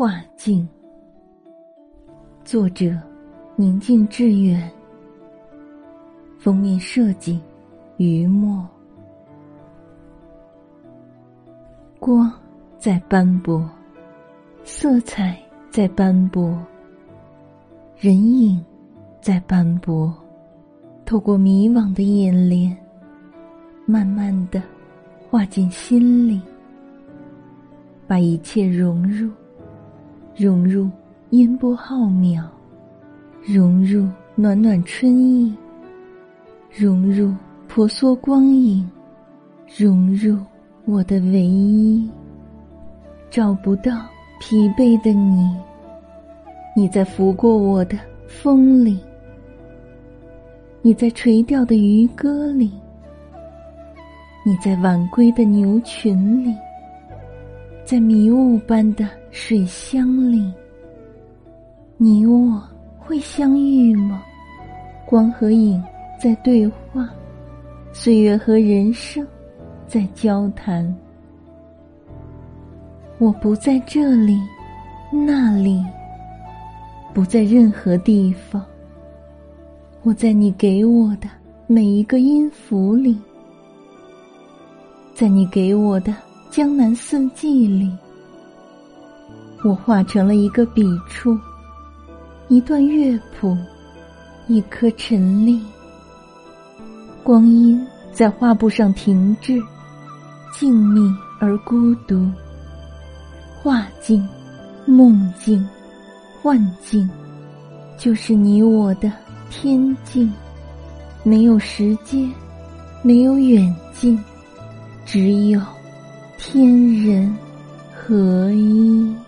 画境。作者：宁静致远。封面设计：余墨。光在斑驳，色彩在斑驳，人影在斑驳。透过迷惘的眼帘，慢慢的画进心里，把一切融入，融入烟波浩渺，融入暖暖春意，融入婆娑光影，融入我的唯一。找不到疲惫的你，你在拂过我的风里。你在垂钓的渔歌里，你在晚归的牛群里，在迷雾般的水乡里，你我会相遇吗？光和影在对话，岁月和人生在交谈。我不在这里，那里，不在任何地方。我在你给我的每一个音符里，在你给我的江南四季里，我画成了一个笔触，一段乐谱，一颗尘粒。光阴在画布上停滞，静谧而孤独。画境、梦境、幻境，就是你我的。天境，没有时间，没有远近，只有天人合一。